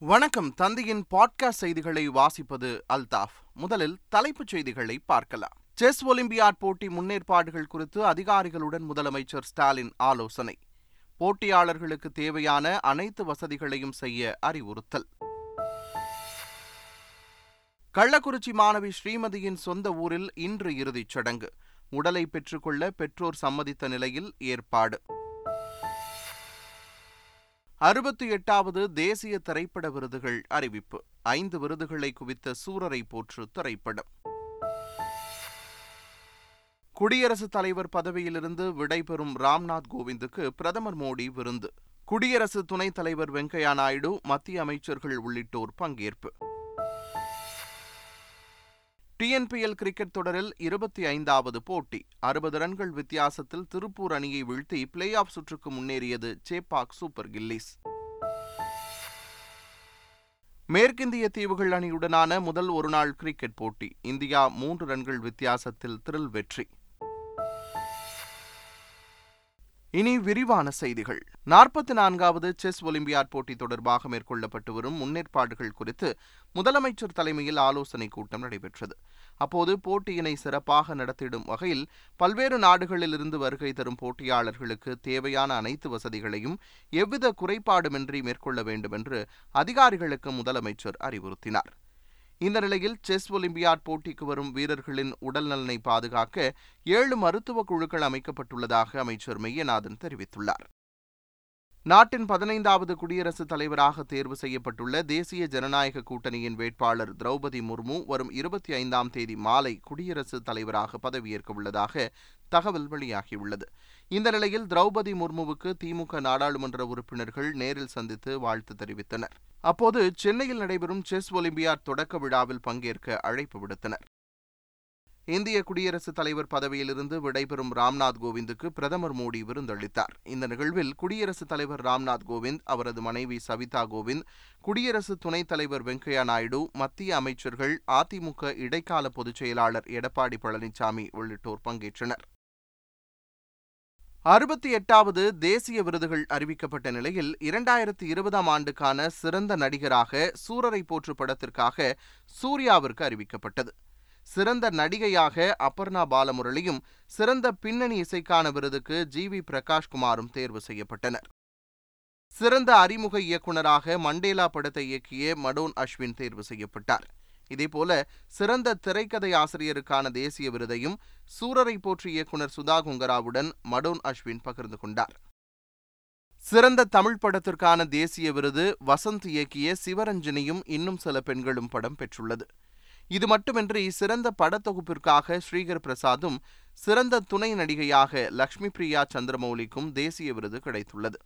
வணக்கம். தந்தையின் பாட்காஸ்ட் செய்திகளை வாசிப்பது அல்தாஃப். முதலில் தலைப்புச் செய்திகளை பார்க்கலாம். செஸ் ஒலிம்பியாட் போட்டி முன்னேற்பாடுகள் குறித்து அதிகாரிகளுடன் முதலமைச்சர் ஸ்டாலின் ஆலோசனை. போட்டியாளர்களுக்கு தேவையான அனைத்து வசதிகளையும் செய்ய அறிவுறுத்தல். கள்ளக்குறிச்சி மாணவி ஸ்ரீமதியின் சொந்த ஊரில் இன்று இறுதிச் சடங்கு. உடலை பெற்றுக்கொள்ள பெற்றோர் சம்மதித்த நிலையில் ஏற்பாடு. அறுபத்தி எட்டாவது தேசிய திரைப்பட விருதுகள் அறிவிப்பு. ஐந்து விருதுகளை குவித்த சூரரை போற்று திரைப்படம். குடியரசுத் தலைவர் பதவியிலிருந்து விடைபெறும் ராம்நாத் கோவிந்துக்கு பிரதமர் மோடி விருந்து. குடியரசு துணைத் தலைவர் வெங்கையா நாயுடு மத்திய அமைச்சர்கள் உள்ளிட்டோர் பங்கேற்பு. டிஎன்பிஎல் கிரிக்கெட் தொடரில் இருபத்தி ஐந்தாவது போட்டி. அறுபது ரன்கள் வித்தியாசத்தில் திருப்பூர் அணியை வீழ்த்தி பிளே ஆஃப் சுற்றுக்கு முன்னேறியது சேப்பாக் சூப்பர் கில்லிஸ். மேற்கிந்திய தீவுகள் அணியுடனான முதல் ஒருநாள் கிரிக்கெட் போட்டி. இந்தியா மூன்று ரன்கள் வித்தியாசத்தில் திரில் வெற்றி. இனி விரிவான செய்திகள். நாற்பத்தி நான்காவது செஸ் ஒலிம்பியாட் போட்டி தொடர்பாக மேற்கொள்ளப்பட்டு வரும் முன்னேற்பாடுகள் குறித்து முதலமைச்சர் தலைமையில் ஆலோசனைக் கூட்டம் நடைபெற்றது. அப்போது போட்டியினை சிறப்பாக நடத்திடும் வகையில் பல்வேறு நாடுகளிலிருந்து வருகை தரும் போட்டியாளர்களுக்கு தேவையான அனைத்து வசதிகளையும் எவ்வித குறைபாடுமின்றி மேற்கொள்ள வேண்டும் என்று அதிகாரிகளுக்கு முதலமைச்சர் அறிவுறுத்தினார். இந்த நிலையில் செஸ் ஒலிம்பியாட் போட்டிக்கு வரும் வீரர்களின் உடல் நலனை பாதுகாக்க ஏழு மருத்துவ குழுக்கள் அமைக்கப்பட்டுள்ளதாக அமைச்சர் மெய்யநாதன் தெரிவித்துள்ளார். நாட்டின் பதினைந்தாவது குடியரசுத் தலைவராக தேர்வு செய்யப்பட்டுள்ள தேசிய ஜனநாயக கூட்டணியின் வேட்பாளர் திரௌபதி முர்மு வரும் இருபத்தி ஐந்தாம் தேதி மாலை குடியரசுத் தலைவராக பதவியேற்க உள்ளதாக தகவல் வெளியாகியுள்ளது. இந்த நிலையில் திரௌபதி முர்முவுக்கு திமுக நாடாளுமன்ற உறுப்பினர்கள் நேரில் சந்தித்து வாழ்த்து தெரிவித்தனர். அப்போது சென்னையில் நடைபெறும் செஸ் ஒலிம்பியாட் தொடக்க விழாவில் பங்கேற்க அழைப்பு விடுத்தனர். இந்திய குடியரசுத் தலைவர் பதவியிலிருந்து விடைபெறும் ராம்நாத் கோவிந்துக்கு பிரதமர் மோடி விருந்தளித்தார். இந்த நிகழ்வில் குடியரசுத் தலைவர் ராம்நாத் கோவிந்த் அவரது மனைவி சவிதா கோவிந்த் குடியரசு துணைத் தலைவர் வெங்கையா நாயுடு மத்திய அமைச்சர்கள் அதிமுக இடைக்கால பொதுச் செயலாளர் எடப்பாடி பழனிசாமி உள்ளிட்டோர் பங்கேற்றனர். அறுபத்தி எட்டாவது தேசிய விருதுகள் அறிவிக்கப்பட்ட நிலையில் இரண்டாயிரத்தி இருபதாம் ஆண்டுக்கான சிறந்த நடிகராக சூரரை போற்று படத்திற்காக சூர்யாவிற்கு அறிவிக்கப்பட்டது. சிறந்த நடிகையாக அபர்ணா பாலமுரளியும் சிறந்த பின்னணி இசைக்கான விருதுக்கு ஜி. வி. பிரகாஷ்குமாரும் தேர்வு செய்யப்பட்டனர். சிறந்த அறிமுக இயக்குநராக மண்டேலா படத்தை இயக்கிய மடோன் அஸ்வின் தேர்வு செய்யப்பட்டார். இதேபோல சிறந்த திரைக்கதை ஆசிரியருக்கான தேசிய விருதையும் சூரரை போற்றி இயக்குனர் சுதா குங்கராவுடன் மடோன் அஸ்வின் பகிர்ந்து கொண்டார். சிறந்த தமிழ் படத்திற்கான தேசிய விருது வசந்த் இயக்கிய சிவரஞ்சனியும் இன்னும் சில பெண்களும் படம் பெற்றுள்ளது. இது மட்டுமின்றி சிறந்த படத்தொகுப்பிற்காக ஸ்ரீகர் பிரசாதும் சிறந்த துணை நடிகையாக லக்ஷ்மி பிரியா சந்திரமௌலிக்கும் தேசிய விருது கிடைத்துள்ளது.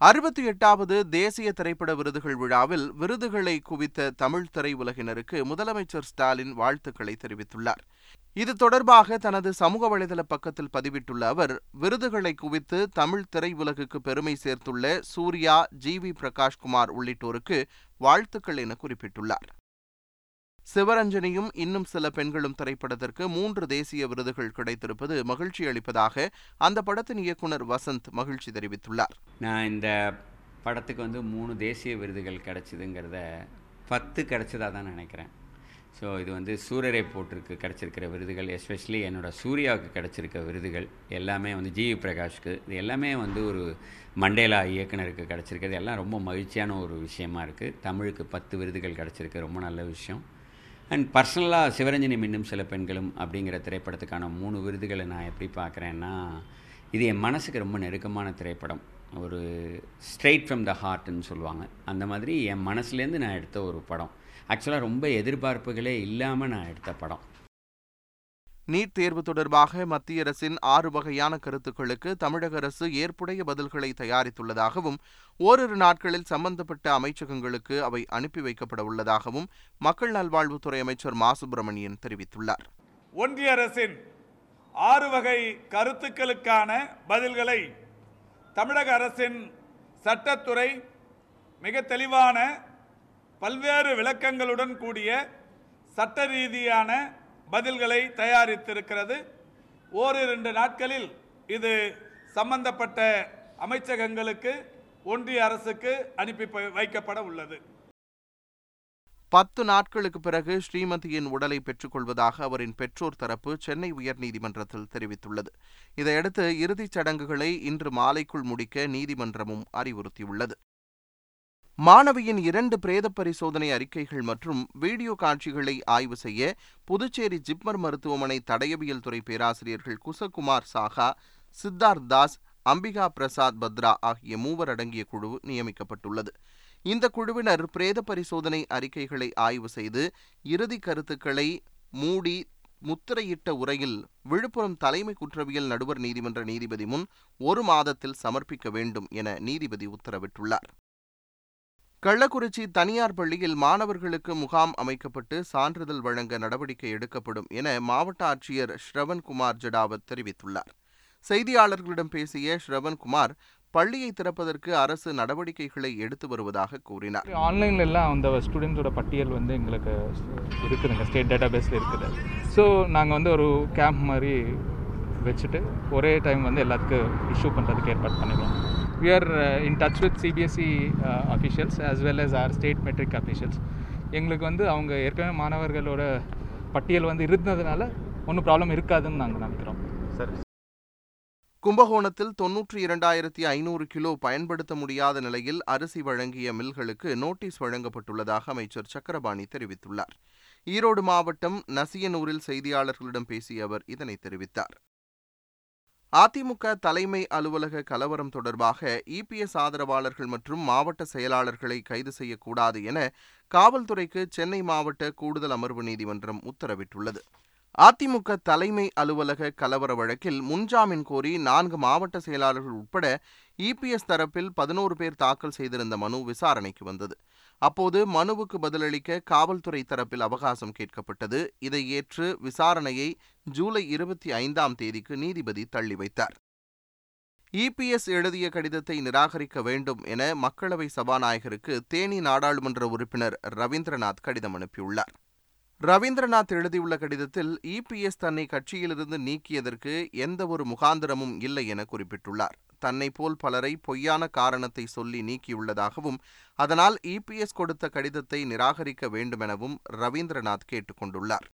அறுபத்தி எட்டாவது தேசிய திரைப்பட விருதுகள் விழாவில் விருதுகளை குவித்த தமிழ் திரையுலகினருக்கு முதலமைச்சர் ஸ்டாலின் வாழ்த்துக்களை தெரிவித்துள்ளார். இது தொடர்பாக தனது சமூக வலைதள பக்கத்தில் பதிவிட்டுள்ள அவர் விருதுகளை குவித்து தமிழ் திரையுலகுக்கு பெருமை சேர்த்துள்ள சூர்யா ஜி வி பிரகாஷ்குமார் உள்ளிட்டோருக்கு வாழ்த்துக்கள் என குறிப்பிட்டுள்ளார். சிவரஞ்சனியும் இன்னும் சில பெண்களும் திரைப்படத்திற்கு மூன்று தேசிய விருதுகள் கிடைத்திருப்பது மகிழ்ச்சி அளிப்பதாக அந்த படத்தின் இயக்குனர் வசந்த் மகிழ்ச்சி தெரிவித்துள்ளார். நான் இந்த படத்துக்கு வந்து மூணு தேசிய விருதுகள் கிடச்சிதுங்கிறத பத்து கிடச்சதாக தான் நினைக்கிறேன். ஸோ இது வந்து சூரியரை போட்டிருக்கு கிடச்சிருக்கிற விருதுகள் எஸ்பெஷலி என்னோட சூர்யாவுக்கு கிடச்சிருக்க விருதுகள் எல்லாமே வந்து ஜிவி பிரகாஷ்க்கு இது எல்லாமே வந்து ஒரு மண்டேலா இயக்குனருக்கு கிடச்சிருக்கிறது. எல்லாம் ரொம்ப மகிழ்ச்சியான ஒரு விஷயமா இருக்குது தமிழுக்கு பத்து விருதுகள் கிடச்சிருக்கு. ரொம்ப நல்ல விஷயம். அண்ட் பர்சனலாக சிவரஞ்சனி மின்னும் சில பெண்களும் அப்படிங்கிற திரைப்படத்துக்கான மூணு விருதுகளை நான் எப்படி பார்க்குறேன்னா இது என் மனசுக்கு ரொம்ப நெருக்கமான திரைப்படம். ஒரு ஸ்ட்ரெயிட் ஃப்ரம் த ஹார்ட்னு சொல்லுவாங்க. அந்த மாதிரி என் மனசுலேருந்து நான் எடுத்த ஒரு படம். ஆக்சுவலாக ரொம்ப எதிர்பார்ப்புகளே இல்லாமல் நான் எடுத்த படம். நீட் தேர்வு தொடர்பாக மத்திய அரசின் ஆறு வகையான கருத்துக்களுக்கு தமிழக அரசு ஏற்புடைய பதில்களை தயாரித்துள்ளதாகவும் ஓரிரு நாட்களில் சம்பந்தப்பட்ட அமைச்சகங்களுக்கு அவை அனுப்பி வைக்கப்பட உள்ளதாகவும் மக்கள் நல்வாழ்வுத்துறை அமைச்சர் மா. சுப்பிரமணியன் தெரிவித்துள்ளார். ஒன்றிய அரசின் ஆறு வகை கருத்துக்களுக்கான பதில்களை தமிழக அரசின் சட்டத்துறை மிக தெளிவான பல்வேறு விளக்கங்களுடன் கூடிய சட்ட ரீதியான பதில்களை தயாரித்திருக்கிறது. ஓரிரண்டு நாட்களில் இது சம்பந்தப்பட்ட அமைச்சகங்களுக்கு ஒன்றிய அரசுக்கு அனுப்பி ப- வைக்கப்பட உள்ளது. பத்து நாட்களுக்கு பிறகு ஸ்ரீமதியின் உடலை பெற்றுக்கொள்வதாக அவரின் பெற்றோர் தரப்பு சென்னை உயர்நீதிமன்றத்தில் தெரிவித்துள்ளது. இதையடுத்து இறுதிச் சடங்குகளை இன்று மாலைக்குள் முடிக்க நீதிமன்றமும் அறிவுறுத்தியுள்ளது. மாணவியின் இரண்டு பிரேத பரிசோதனை அறிக்கைகள் மற்றும் வீடியோ காட்சிகளை ஆய்வு செய்ய புதுச்சேரி ஜிப்மர் மருத்துவமனை தடயவியல் துறை பேராசிரியர்கள் குசகுமார் சாஹா சித்தார்த் தாஸ் அம்பிகா பிரசாத் பத்ரா ஆகிய மூவர் அடங்கிய குழு நியமிக்கப்பட்டுள்ளது. இந்த குழுவினர் பிரேத பரிசோதனை அறிக்கைகளை ஆய்வு செய்து இறுதி கருத்துக்களை மூடி முத்திரையிட்ட உரையில் விழுப்புரம் தலைமை குற்றவியல் நடுவர் நீதிமன்ற நீதிபதி முன் ஒரு மாதத்தில் சமர்ப்பிக்க வேண்டும் என நீதிபதி உத்தரவிட்டுள்ளார். கள்ளக்குறிச்சி தனியார் பள்ளியில் மாணவர்களுக்கு முகாம் அமைக்கப்பட்டு சான்றிதழ் வழங்க நடவடிக்கை எடுக்கப்படும் என மாவட்ட ஆட்சியர் ஸ்ரவன்குமார் ஜடாவத் தெரிவித்துள்ளார். செய்தியாளர்களிடம் பேசிய ஸ்ரவன்குமார் பள்ளியை திறப்பதற்கு அரசு நடவடிக்கைகளை எடுத்து வருவதாக கூறினார். ஆன்லைன்ல எல்லாம் அந்த ஸ்டூடெண்ட்ஸோட பட்டியல் வந்து எங்களுக்கு இருக்குதுங்க ஸ்டேட் டேட்டா பேஸில் இருக்குது. ஸோ நாங்கள் வந்து ஒரு கேம்ப் மாதிரி வச்சுட்டு ஒரே டைம் வந்து எல்லாத்துக்கும் இஷ்யூ பண்ணுறதுக்கு ஏற்பாடு பண்ணிடுவோம். We are in touch with CBSE officials as well as our state matric officials எங்களுக்கு வந்து அவங்க ஏற்கனவே மாணவர்களோட பட்டியல் வந்து இருந்ததுனால ஒன்றும் ப்ராப்ளம் இருக்காதுன்னு நாங்கள் நினைக்கிறோம். சார். கும்பகோணத்தில் தொன்னூற்றி இரண்டாயிரத்தி ஐநூறு கிலோ பயன்படுத்த முடியாத நிலையில் அரிசி வழங்கிய மில்களுக்கு நோட்டீஸ் வழங்கப்பட்டுள்ளதாக அமைச்சர் சக்கரபாணி தெரிவித்துள்ளார். ஈரோடு மாவட்டம் நசியனூரில் செய்தியாளர்களிடம் பேசிய அவர் இதனை தெரிவித்தார். அதிமுக தலைமை அலுவலக கலவரம் தொடர்பாக இபிஎஸ் ஆதரவாளர்கள் மற்றும் மாவட்ட செயலாளர்களை கைது செய்யக்கூடாது என காவல்துறைக்கு சென்னை மாவட்ட கூடுதல் அமர்வு நீதிமன்றம் உத்தரவிட்டுள்ளது. அதிமுக தலைமை அலுவலக கலவர வழக்கில் முன்ஜாமீன் கோரி நான்கு மாவட்ட செயலாளர்கள் உட்பட இபிஎஸ் தரப்பில் பதினோரு பேர் தாக்கல் செய்திருந்த மனு விசாரணைக்கு வந்தது. அப்போது மனுவுக்கு பதிலளிக்க காவல்துறை தரப்பில் அவகாசம் கேட்கப்பட்டது. இதை ஏற்று விசாரணையை ஜூலை இருபத்தி ஐந்தாம் தேதிக்கு நீதிபதி தள்ளி வைத்தார். இபிஎஸ் எழுதிய கடிதத்தை நிராகரிக்க வேண்டும் என மக்களவை சபாநாயகருக்கு தேனி நாடாளுமன்ற உறுப்பினர் ரவீந்திரநாத் கடிதம் அனுப்பியுள்ளார். ரவீந்திரநாத் எழுதியுள்ள கடிதத்தில் இபிஎஸ் தன்னை கட்சியிலிருந்து நீக்கியதற்கு எந்த ஒரு முகாந்திரமும் இல்லை என குறிப்பிட்டுள்ளார். தன்னை போல் பலரை பொய்யான காரணத்தை சொல்லி நீக்கியுள்ளதாகவும் அதனால் இபிஎஸ் கொடுத்த கடிதத்தை நிராகரிக்க வேண்டுமெனவும் ரவீந்திரநாத் கேட்டுக்கொண்டுள்ளார்.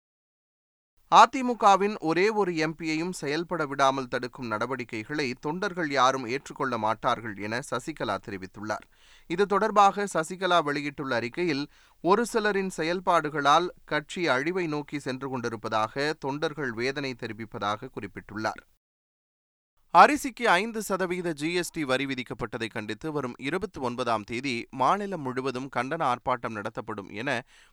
அதிமுகவின் ஒரே ஒரு எம்பியையும் செயல்பட விடாமல் தடுக்கும் நடவடிக்கைகளை தொண்டர்கள் யாரும் ஏற்றுக்கொள்ள மாட்டார்கள் என சசிகலா தெரிவித்துள்ளார். இது தொடர்பாக சசிகலா வெளியிட்டுள்ள அறிக்கையில் ஒரு சிலரின் செயல்பாடுகளால் கட்சி அழிவை நோக்கி சென்று கொண்டிருப்பதாக தொண்டர்கள் வேதனை தெரிவிப்பதாக குறிப்பிட்டுள்ளார். அரிசிக்கு ஐந்து சதவீத ஜிஎஸ்டி வரி விதிக்கப்பட்டதை கண்டித்து வரும் இருபத்தி ஒன்பதாம் தேதி மாநிலம் முழுவதும் கண்டன ஆர்ப்பாட்டம் நடத்தப்படும் என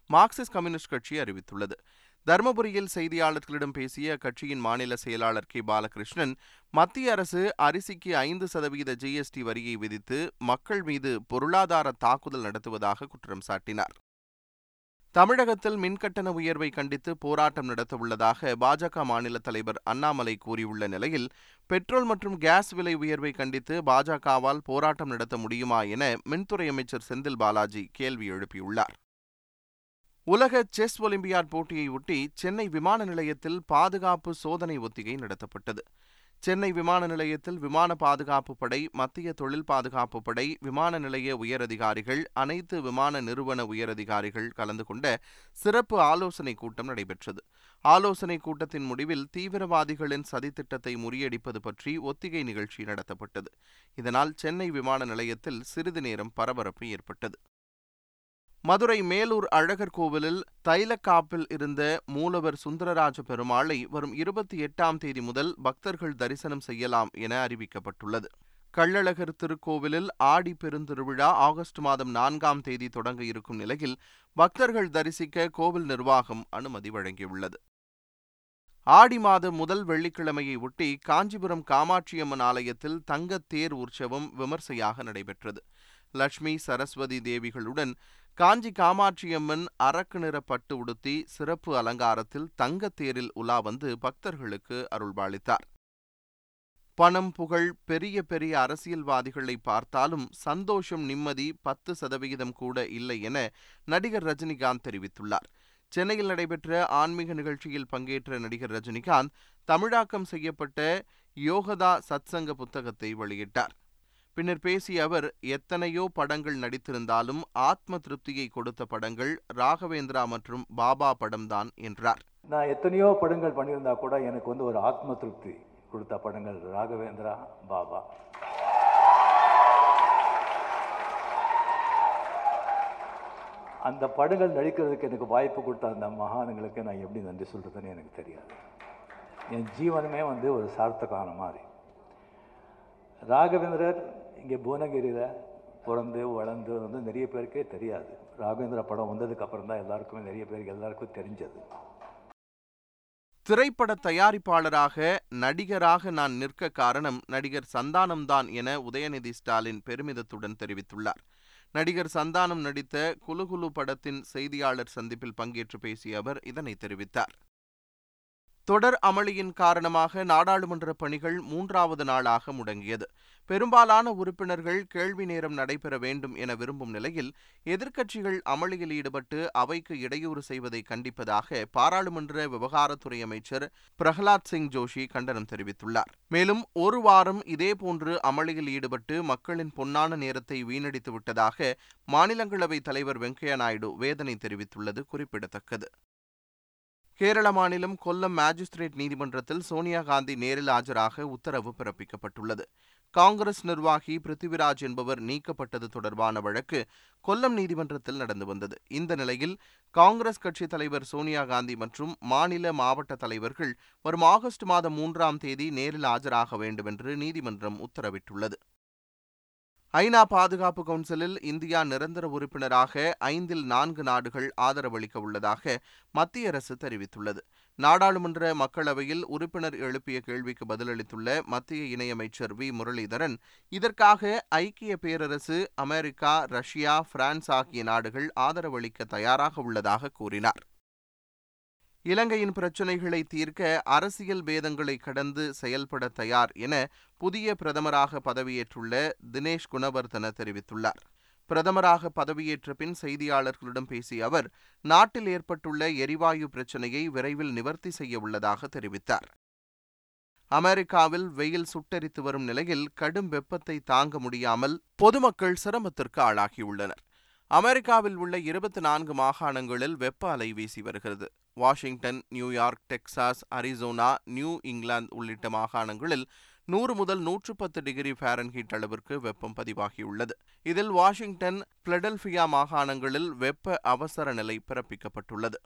மார்க்சிஸ்ட் கம்யூனிஸ்ட் கட்சி அறிவித்துள்ளது. தருமபுரியில் செய்தியாளர்களிடம் பேசிய அக்கட்சியின் மாநில செயலாளர் கே. பாலகிருஷ்ணன் மத்திய அரசு அரிசிக்கு ஐந்து சதவீத ஜிஎஸ்டி வரியை விதித்து மக்கள் மீது பொருளாதார தாக்குதல் நடத்துவதாக குற்றம் சாட்டினார். தமிழகத்தில் மின்கட்டண உயர்வை கண்டித்து போராட்டம் நடத்தவுள்ளதாக பாஜக மாநில தலைவர் அண்ணாமலை கூறியுள்ள நிலையில் பெட்ரோல் மற்றும் கேஸ் விலை உயர்வை கண்டித்து பாஜகவால் போராட்டம் நடத்த முடியுமா என மின்துறை அமைச்சர் செந்தில் பாலாஜி கேள்வி எழுப்பியுள்ளார். உலக செஸ் ஒலிம்பியாட் போட்டியை ஒட்டி சென்னை விமான நிலையத்தில் பாதுகாப்பு சோதனை ஒத்திகை நடத்தப்பட்டது. சென்னை விமான நிலையத்தில் விமான பாதுகாப்பு படை மத்திய தொழில் பாதுகாப்பு படை விமான நிலைய உயரதிகாரிகள் அனைத்து விமான நிறுவன உயரதிகாரிகள் கலந்து கொண்ட சிறப்பு ஆலோசனை கூட்டம் நடைபெற்றது. ஆலோசனை கூட்டத்தின் முடிவில் தீவிரவாதிகளின் சதித்திட்டத்தை முறியடிப்பது பற்றி ஒத்திகை நிகழ்ச்சி நடத்தப்பட்டது. இதனால் சென்னை விமான நிலையத்தில் சிறிது நேரம் பரபரப்பு ஏற்பட்டது. மதுரை மேலூர் அழகர் கோவிலில் தைலக்காப்பில் இருந்த மூலவர் சுந்தரராஜ பெருமாளை வரும் இருபத்தி எட்டாம் தேதி முதல் பக்தர்கள் தரிசனம் செய்யலாம் என அறிவிக்கப்பட்டுள்ளது. கள்ளழகர் திருக்கோவிலில் ஆடி பெருந்திருவிழா ஆகஸ்ட் மாதம் நான்காம் தேதி தொடங்க இருக்கும் நிலையில் பக்தர்கள் தரிசிக்க கோவில் நிர்வாகம் அனுமதி வழங்கியுள்ளது. ஆடி மாத முதல் வெள்ளிக்கிழமையை ஒட்டி காஞ்சிபுரம் காமாட்சியம்மன் ஆலயத்தில் தங்கத் தேர் உற்சவம் விமர்சையாக நடைபெற்றது. லட்சுமி சரஸ்வதி தேவிகளுடன் காஞ்சி காமாட்சியம்மன் அரக்கு நிற பட்டு உடுத்தி சிறப்பு அலங்காரத்தில் தங்கத்தேரில் உலா வந்து பக்தர்களுக்கு அருள்பாளித்தார் பணம் புகழ் பெரிய பெரிய அரசியல்வாதிகளை பார்த்தாலும் சந்தோஷம் நிம்மதி பத்து சதவிகிதம் கூட இல்லை என நடிகர் ரஜினிகாந்த் தெரிவித்துள்ளார். சென்னையில் நடைபெற்ற ஆன்மீக நிகழ்ச்சியில் பங்கேற்ற நடிகர் ரஜினிகாந்த் தமிழாக்கம் செய்யப்பட்ட யோகதா சத்சங்க புத்தகத்தை வெளியிட்டார். பின்னர் பேசிய அவர் எத்தனையோ படங்கள் நடித்திருந்தாலும் ஆத்ம திருப்தியை கொடுத்த படங்கள் ராகவேந்திரா மற்றும் பாபா படம்தான் என்றார். நான் எத்தனையோ படங்கள் பண்ணியிருந்தா கூட எனக்கு வந்து ஒரு ஆத்ம திருப்தி கொடுத்த படங்கள் ராகவேந்திரா பாபா. அந்த படங்கள் நடிக்கிறதுக்கு எனக்கு வாய்ப்பு கொடுத்த அந்த மகானுங்களுக்கு நான் எப்படி நன்றி சொல்கிறதுன்னு எனக்கு தெரியாது. என் ஜீவனமே வந்து ஒரு சார்த்தகான மாதிரி. ராகவேந்திரர் இங்கே புவனகிரியில் பிறந்து வளர்ந்து வந்து நிறைய பேருக்கே தெரியாது. ராகேந்திர படம் வந்ததுக்கு அப்புறம் தான் எல்லாருக்குமே நிறைய பேருக்கு எல்லாருக்கும் தெரிஞ்சது. திரைப்பட தயாரிப்பாளராக நடிகராக நான் நிற்க காரணம் நடிகர் சந்தானம்தான் என உதயநிதி ஸ்டாலின் பெருமிதத்துடன் தெரிவித்துள்ளார். நடிகர் சந்தானம் நடித்த குலுகுலு படத்தின் செய்தியாளர் சந்திப்பில் பங்கேற்று பேசிய அவர் இதனை தெரிவித்தார். தொடர் அமளியின் காரணமாக நாடாளுமன்ற பணிகள் மூன்றாவது நாளாக முடங்கியது. பெரும்பாலான உறுப்பினர்கள் கேள்வி நேரம் நடைபெற வேண்டும் என விரும்பும் நிலையில் எதிர்க்கட்சிகள் அமளியில் ஈடுபட்டு அவைக்கு இடையூறு செய்வதை கண்டிப்பதாக பாராளுமன்ற விவகாரத்துறை அமைச்சர் பிரகலாத் சிங் ஜோஷி கண்டனம் தெரிவித்துள்ளார். மேலும் ஒரு வாரம் இதேபோன்று அமளியில் ஈடுபட்டு மக்களின் பொன்னான நேரத்தை வீணடித்து விட்டதாக மாநிலங்களவை தலைவர் வெங்கையா நாயுடு வேதனை தெரிவித்துள்ளது குறிப்பிடத்தக்கது. கேரள மாநிலம் கொல்லம் மாஜிஸ்ட்ரேட் நீதிமன்றத்தில் சோனியா காந்தி நேரில் ஆஜராக உத்தரவு பிறப்பிக்கப்பட்டுள்ளது. காங்கிரஸ் நிர்வாகி பிருத்திவிராஜ் என்பவர் நீக்கப்பட்டது தொடர்பான வழக்கு கொல்லம் நீதிமன்றத்தில் நடந்து வந்தது. இந்த நிலையில் காங்கிரஸ் கட்சி தலைவர் சோனியா காந்தி மற்றும் மாநில மாவட்ட தலைவர்கள் வரும் ஆகஸ்ட் மாதம் மூன்றாம் தேதி நேரில் ஆஜராக வேண்டும் என்று நீதிமன்றம் உத்தரவிட்டுள்ளது. ஐநா பாதுகாப்பு கவுன்சிலில் இந்தியா நிரந்தர உறுப்பினராக ஐந்தில் நான்கு நாடுகள் ஆதரவளிக்க உள்ளதாக மத்திய அரசு தெரிவித்துள்ளது. நாடாளுமன்ற மக்களவையில் உறுப்பினர் எழுப்பிய கேள்விக்கு பதிலளித்துள்ள மத்திய இணையமைச்சர் வி. முரளிதரன் இதற்காக ஐக்கிய பேரரசு அமெரிக்கா ரஷ்யா பிரான்ஸ் ஆகிய நாடுகள் ஆதரவளிக்க தயாராக உள்ளதாக கூறினார். இலங்கையின் பிரச்சினைகளை தீர்க்க அரசியல் பேதங்களை கடந்து செயல்பட தயார் என புதிய பிரதமராக பதவியேற்றுள்ள தினேஷ் குணவர்தன தெரிவித்துள்ளார். பிரதமராக பதவியேற்ற பின் செய்தியாளர்களிடம் பேசிய அவர் நாட்டில் ஏற்பட்டுள்ள எரிவாயு பிரச்சினையை விரைவில் நிவர்த்தி செய்ய உள்ளதாக தெரிவித்தார். அமெரிக்காவில் வெயில் சுட்டெரித்து வரும் நிலையில் கடும் வெப்பத்தை தாங்க முடியாமல் பொதுமக்கள் சிரமத்திற்கு ஆளாகியுள்ளனர். அமெரிக்காவில் உள்ள இருபத்தி நான்கு மாகாணங்களில் வெப்ப அலை வீசி வருகிறது. Washington New York Texas Arizona New England உள்ளிட்ட மாகாணங்களில் நூறு முதல் நூற்று பத்து டிகிரி ஃபாரன்ஹீட் அளவிற்கு வெப்பம் பதிவாகியுள்ளது. இதில் வாஷிங்டன் பிளடெல்பியா மாகாணங்களில் வெப்ப அவசர நிலை பிறப்பிக்கப்பட்டுள்ளது.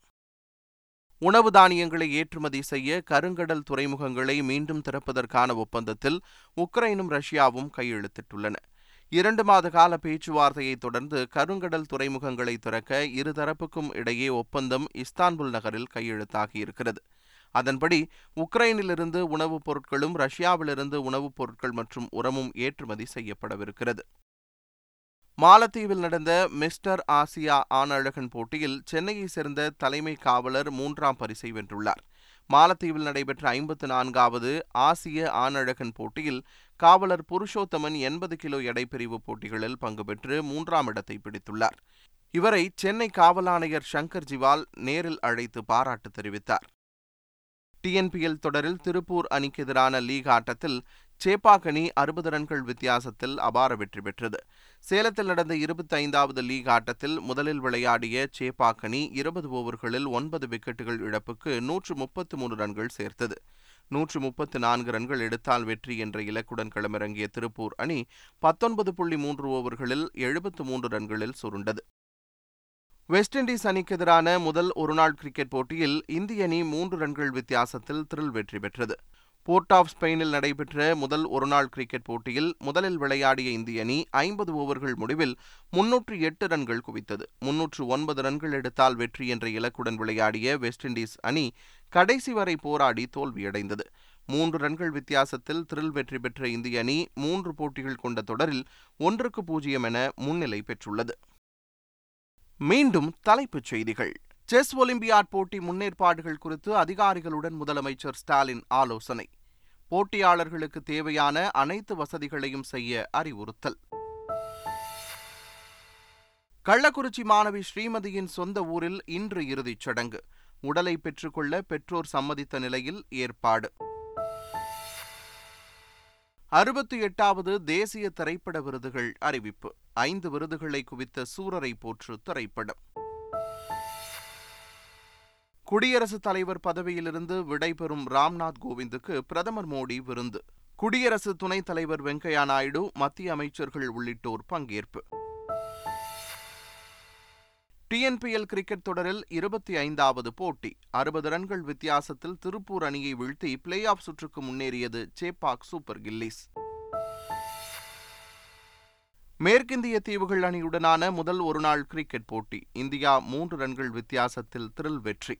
உணவு தானியங்களை ஏற்றுமதி செய்ய கருங்கடல் துறைமுகங்களை மீண்டும் திறப்பதற்கான ஒப்பந்தத்தில் உக்ரைனும் ரஷ்யாவும் கையெழுத்திட்டுள்ளன. இரண்டு மாத கால பேச்சுவார்த்தையை தொடர்ந்து கருங்கடல் துறைமுகங்களை திறக்க இருதரப்புக்கும் இடையே ஒப்பந்தம் இஸ்தான்புல் நகரில் கையெழுத்தாகியிருக்கிறது அதன்படி உக்ரைனிலிருந்து உணவுப் பொருட்களும் ரஷ்யாவிலிருந்து உணவுப் பொருட்கள் மற்றும் உரமும் ஏற்றுமதி செய்யப்படவிருக்கிறது. மாலத்தீவில் நடந்த மிஸ்டர் ஆசியா ஆணழகன் போட்டியில் சென்னையைச் சேர்ந்த தலைமை காவலர் மூன்றாம் பரிசை வென்றுள்ளார். மாலத்தீவில் நடைபெற்ற ஐம்பத்து நான்காவது ஆசிய ஆணழகன் போட்டியில் காவலர் புருஷோத்தமன் எண்பது கிலோ எடைப்பிரிவு போட்டிகளில் பங்கு பெற்று மூன்றாம் இடத்தை பிடித்துள்ளார். இவரை சென்னை காவலாணையர் சங்கர் ஜிவால் நேரில் அழைத்து பாராட்டு தெரிவித்தார். டிஎன்பிஎல் தொடரில் திருப்பூர் அணிக்கு எதிரான லீக் ஆட்டத்தில் சேப்பாக் அணி அறுபது ரன்கள் வித்தியாசத்தில் அபார வெற்றி பெற்றது. சேலத்தில் நடந்த இருபத்தைந்தாவது லீக் ஆட்டத்தில் முதலில் விளையாடிய சேப்பாக் அணி இருபது ஓவர்களில் ஒன்பது விக்கெட்டுகள் இழப்புக்கு நூற்று முப்பத்து மூன்று ரன்கள் சேர்த்தது. நூற்று முப்பத்து நான்கு ரன்கள் எடுத்தால் வெற்றி என்ற இலக்குடன் களமிறங்கிய திருப்பூர் அணி பத்தொன்பது புள்ளி மூன்று ஓவர்களில் எழுபத்து மூன்று ரன்களில் சுருண்டது. வெஸ்ட் இண்டீஸ் அணிக்கு எதிரான முதல் ஒருநாள் கிரிக்கெட் போட்டியில் இந்திய அணி மூன்று ரன்கள் வித்தியாசத்தில் த்ரில் வெற்றி பெற்றது. போர்ட் ஆஃப் ஸ்பெயினில் நடைபெற்ற முதல் ஒருநாள் கிரிக்கெட் போட்டியில் முதலில் விளையாடிய இந்திய அணி ஐம்பது ஓவர்கள் முடிவில் முன்னூற்று எட்டு ரன்கள் குவித்தது. முன்னூற்று ஒன்பது ரன்கள் எடுத்தால் வெற்றி என்ற இலக்குடன் விளையாடிய வெஸ்ட் இண்டீஸ் அணி கடைசி வரை போராடி தோல்வியடைந்தது. மூன்று ரன்கள் வித்தியாசத்தில் த்ரில் வெற்றி பெற்ற இந்திய அணி மூன்று போட்டிகள் கொண்ட தொடரில் ஒன்றுக்கு பூஜ்ஜியம் என முன்னிலை பெற்றுள்ளது. மீண்டும் தலைப்புச் செய்திகள். செஸ் ஒலிம்பியாட் போட்டி முன்னேற்பாடுகள் குறித்து அதிகாரிகளுடன் முதலமைச்சர் ஸ்டாலின் ஆலோசனை. போட்டியாளர்களுக்கு தேவையான அனைத்து வசதிகளையும் செய்ய அறிவுறுத்தல். கள்ளக்குறிச்சி மாணவி ஸ்ரீமதியின் சொந்த ஊரில் இன்று இறுதிச் சடங்கு. உடலை பெற்றுக்கொள்ள பெற்றோர் சம்மதித்த நிலையில் ஏற்பாடு. அறுபத்தி எட்டாவது தேசிய திரைப்பட விருதுகள் அறிவிப்பு. ஐந்து விருதுகளை குவித்த சூரரை போற்று திரைப்படம். குடியரசுத் தலைவர் பதவியிலிருந்து விடைபெறும் ராம்நாத் கோவிந்துக்கு பிரதமர் மோடி விருந்து. குடியரசு துணைத் தலைவர் வெங்கையா நாயுடு மத்திய அமைச்சர்கள் உள்ளிட்டோர் பங்கேற்பு. டிஎன்பிஎல் கிரிக்கெட் தொடரில் இருபத்தி ஐந்தாவது போட்டி. அறுபது ரன்கள் வித்தியாசத்தில் திருப்பூர் அணியை வீழ்த்தி பிளே ஆஃப் சுற்றுக்கு முன்னேறியது சேப்பாக் சூப்பர் கில்லிஸ். மேற்கிந்திய தீவுகள் அணியுடனான முதல் ஒருநாள் கிரிக்கெட் போட்டி. இந்தியா மூன்று ரன்கள் வித்தியாசத்தில் த்ரில் வெற்றி.